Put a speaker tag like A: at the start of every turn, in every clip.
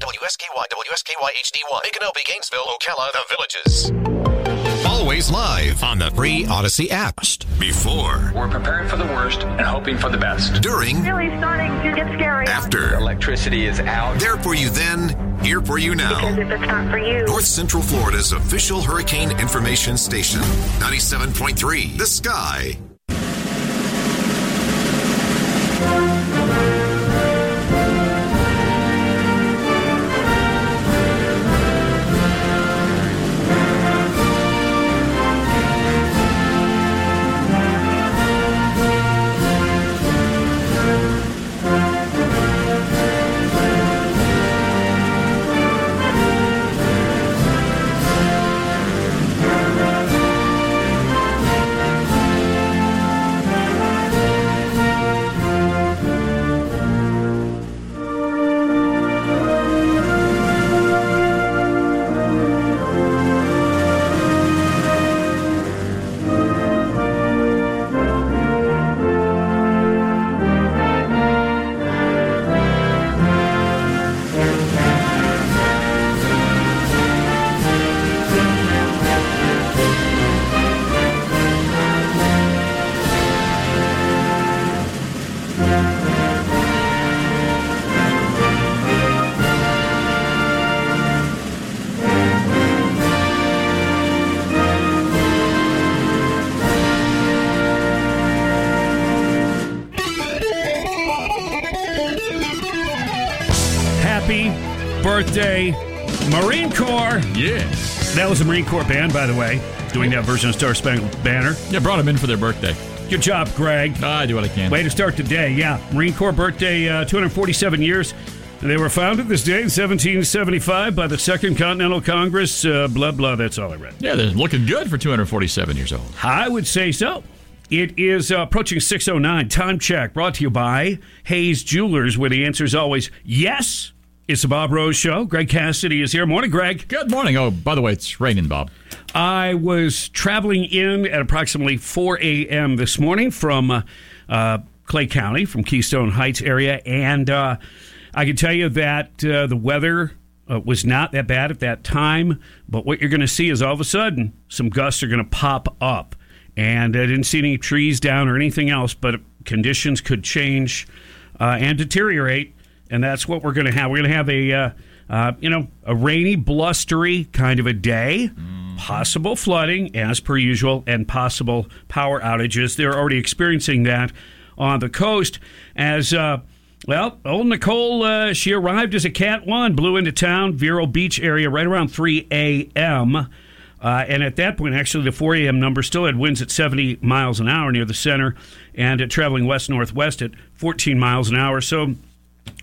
A: WSKY, WSKY HD1, Micanopy, Gainesville, Ocala, The Villages.
B: Always live on the free Odyssey app. Before,
C: We're preparing for the worst and hoping for the best.
B: during,
D: really starting to get scary.
B: after.
C: Electricity is out.
B: There for you then, here for you now.
D: Because
B: now.
D: if it's not for you,
B: North Central Florida's official hurricane information station. 97.3 The Sky.
E: Birthday, Marine Corps.
F: Yes.
E: That was the Marine Corps band, by the way, doing that version of Star Spangled Banner.
F: Yeah, brought them in for their birthday.
E: Good job, Greg.
F: I do what I can.
E: Way to start the day. Yeah, Marine Corps birthday, uh, 247 years. They were founded this day in 1775 by the Second Continental Congress. Uh, blah, blah. That's all I read.
F: Yeah, they're looking good for 247 years old.
E: I would say so. It is uh, approaching 609. Time check brought to you by Hayes Jewelers, where the answer is always yes. It's the Bob Rose Show. Greg Cassidy is here. Morning, Greg.
F: Good morning. Oh, by the way, it's raining, Bob.
E: I was traveling in at approximately 4 a.m. this morning from uh, uh, Clay County, from Keystone Heights area, and uh, I can tell you that uh, the weather uh, was not that bad at that time. But what you're going to see is all of a sudden some gusts are going to pop up, and I didn't see any trees down or anything else, but conditions could change uh, and deteriorate, and that's what we're going to have. We're going to have a uh, uh, you know a rainy, blustery kind of a day possible flooding as per usual and possible power outages they're already experiencing that on the coast as uh, well old nicole uh, she arrived as a cat 1 blew into town vero beach area right around 3 a.m uh, and at that point, actually, the 4 a.m. number still had winds at 70 miles an hour near the center and uh, traveling west northwest at 14 miles an hour. So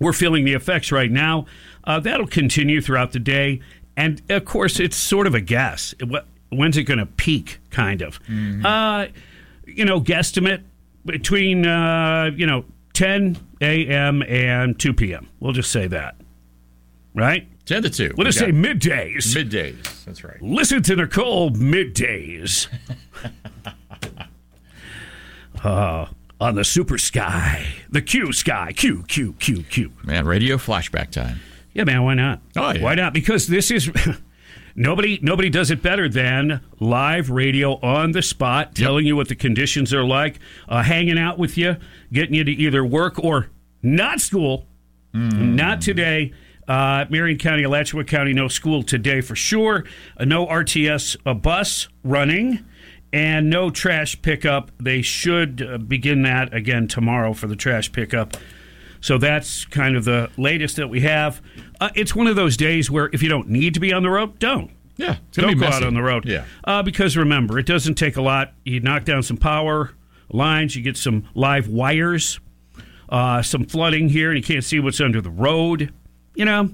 E: we're feeling the effects right now. Uh, that'll continue throughout the day. And of course, it's sort of a guess. When's it going to peak, kind of? Uh, you know, guesstimate between, uh, you know, 10 a.m. and 2 p.m. We'll just say that. Right?
F: 10 to 2.
E: We'll just say middays.
F: middays. That's right.
E: Listen to Nicole middays. uh, on the super sky, the Q sky, Q, Q, Q, Q.
F: Man, radio flashback time.
E: Yeah, man, why not?
F: Oh, yeah.
E: Why not? Because this is nobody nobody does it better than live radio on the spot, telling you what the conditions are like, uh, hanging out with you, getting you to either work or not school.
F: Hmm.
E: Not today. Uh, Marion County, Alachua County, no school today for sure. Uh, no RTS a bus running, and no trash pickup. They should uh, begin that again tomorrow for the trash pickup. So that's kind of the latest that we have. Uh, it's one of those days where if you don't need to be on the road, don't.
F: Yeah,
E: Don't go out on the road.
F: Yeah.
E: Uh, because remember, it doesn't take a lot. You knock down some power lines, you get some live wires, uh, some flooding here, and you can't see what's under the road. You know,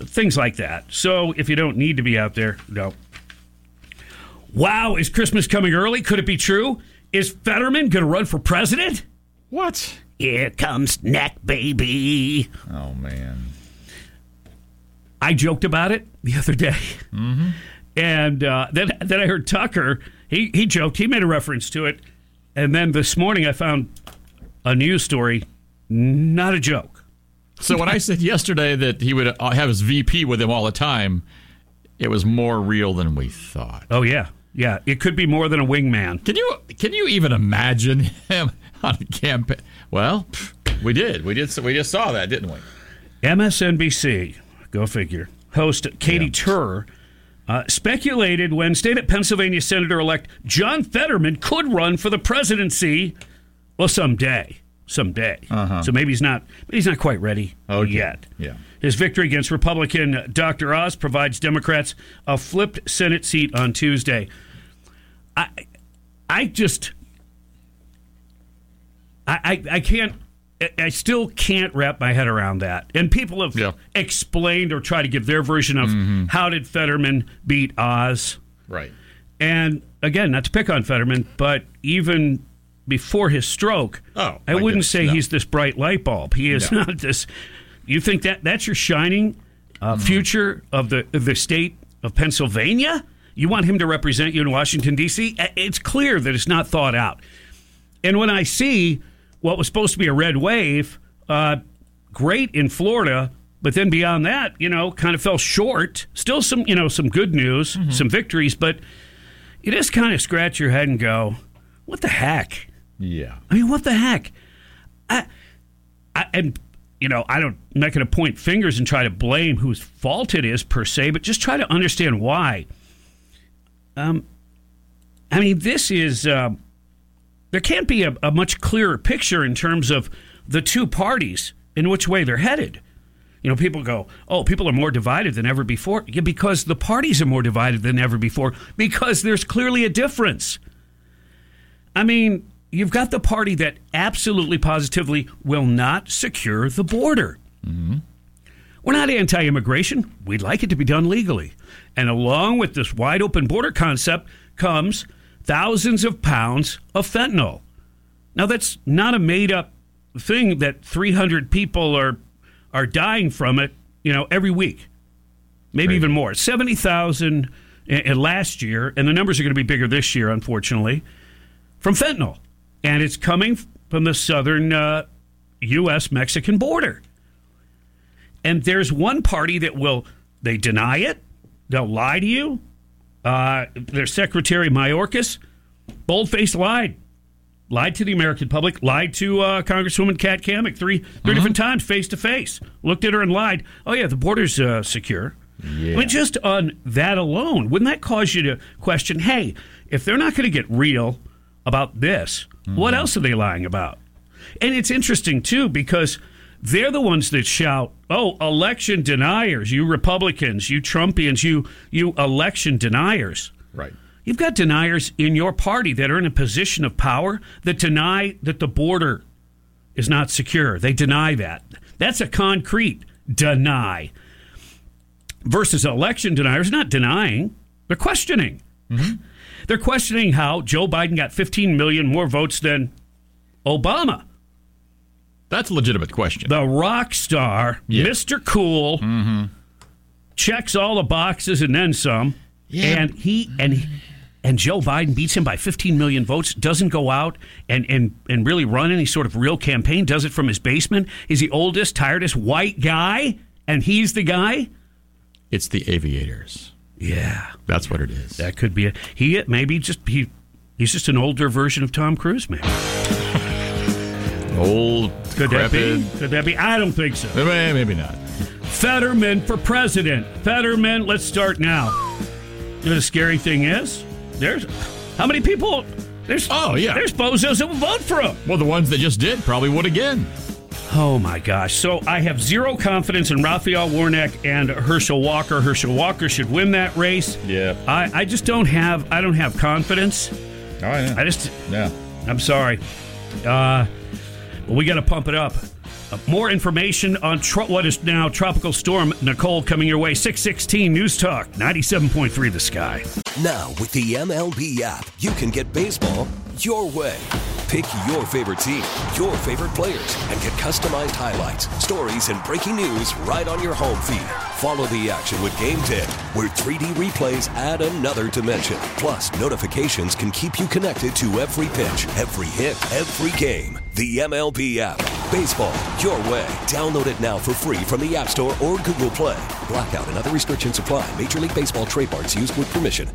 E: things like that. So if you don't need to be out there, no. Wow, is Christmas coming early? Could it be true? Is Fetterman going to run for president?
F: What?
E: Here comes neck, baby.
F: Oh man.
E: I joked about it the other day, and uh, then then I heard Tucker. He he joked. He made a reference to it, and then this morning I found a news story. Not a joke.
F: So when I said yesterday that he would uh, have his VP with him all the time, it was more real than we thought.
E: Oh yeah, yeah. It could be more than a wingman.
F: Can you can you even imagine him on a campaign? Well, we did. We did. We just saw that, didn't we?
E: MSNBC, go figure. Host Katy
F: Yeah.
E: Tur uh, speculated Wednesday that Pennsylvania Senator elect John Fetterman could run for the presidency. Well, someday, someday. So maybe he's not. He's not quite ready
F: Okay.
E: yet.
F: Yeah.
E: His victory against Republican Dr. Oz provides Democrats a flipped Senate seat on Tuesday. I, I just, I, I, I can't. I- I still can't wrap my head around that. And people have
F: Yeah.
E: explained or tried to give their version of how did Fetterman beat Oz.
F: Right.
E: And again, not to pick on Fetterman, but even before his stroke,
F: Oh,
E: I
F: my
E: wouldn't
F: goodness,
E: say
F: no.
E: he's this bright light bulb. He is
F: No.
E: not this. You think that that's your shining uh, future of the of the state of Pennsylvania? You want him to represent you in Washington D.C.? It's clear that it's not thought out. And when I see what was supposed to be a red wave, uh, great in Florida, but then beyond that, you know, kind of fell short. Still some, you know, some good news, some victories, but you just kind of scratch your head and go, "What the heck?"
F: Yeah.
E: I mean, what the heck? I, I and you know, I don't. I'm not going to point fingers and try to blame whose fault it is per se, but just try to understand why. Um, I mean, this is. Um, there can't be a, a much clearer picture in terms of the two parties in which way they're headed. You know, people go, "Oh, people are more divided than ever before." Yeah, because the parties are more divided than ever before because there's clearly a difference. I mean, you've got the party that absolutely positively will not secure the border. We're not anti immigration. We'd like it to be done legally. And along with this wide open border concept comes thousands of pounds of fentanyl. Now, that's not a made up thing that 300 people are, are dying from it, you know, every week. Maybe even more. 70,000 in- in last year, and the numbers are going to be bigger this year, unfortunately from fentanyl, and it's coming from the southern uh, U.S. Mexican border. And there's one party that will they deny it, they'll lie to you. Uh, their secretary Mayorkas, bold faced lied, lied to the American public, lied to uh, Congresswoman Kat Cammack three 3 different times, face to face. Looked at her and lied. Oh yeah, the border's uh, secure. I mean, just on that alone, wouldn't that cause you to question? Hey, if they're not going to get real about this, what else are they lying about? And it's interesting too because they're the ones that shout, "Oh, election deniers! You Republicans, you Trumpians, you you election deniers!"
F: Right.
E: You've got deniers in your party that are in a position of power that deny that the border is not secure. They deny that. That's a concrete deny. Versus election deniers not denying, they're questioning. Mm-hmm. They're questioning how Joe Biden got 15 million more votes than Obama.
F: That's a legitimate question.
E: The rock star,
F: Yeah.
E: Mr. Cool, mm-hmm. checks all the boxes and then some.
F: Yeah.
E: And he and he, and Joe Biden beats him by 15 million votes. Doesn't go out and and and really run any sort of real campaign. Does it from his basement. He's the oldest, tiredest white guy, and he's the guy.
F: It's the aviators.
E: Yeah,
F: That's what it is.
E: that could be it. He maybe just he. He's just an older version of Tom Cruise, maybe.
F: Old,
E: Could that be? Could that be? I don't think so.
F: Eh, Maybe not.
E: Fetterman for president. Fetterman, let's start now. You know the scary thing is? There's how many people there's
F: Oh, yeah.
E: There's bozos that will vote for him.
F: Well, the ones that just did probably would again.
E: Oh my gosh. So I have zero confidence in Raphael Warnock and Herschel Walker. Herschel Walker should win that race.
F: Yeah.
E: I, I just don't have I don't have confidence.
F: Oh, yeah.
E: I just
F: yeah.
E: I'm sorry. Uh, but we got to pump it up. Uh, more information on tro- what is now Tropical Storm Nicole coming your way. 616 News Talk, 97.3 The Sky.
G: Now, with the MLB app, you can get baseball your way. Pick your favorite team, your favorite players, and get customized highlights, stories, and breaking news right on your home feed. Follow the action with Game Day, where 3D replays add another dimension. Plus, notifications can keep you connected to every pitch, every hit, every game. The MLB app. Baseball, your way. Download it now for free from the App Store or Google Play. Blackout and other restrictions apply. Major League Baseball trademarks used with permission.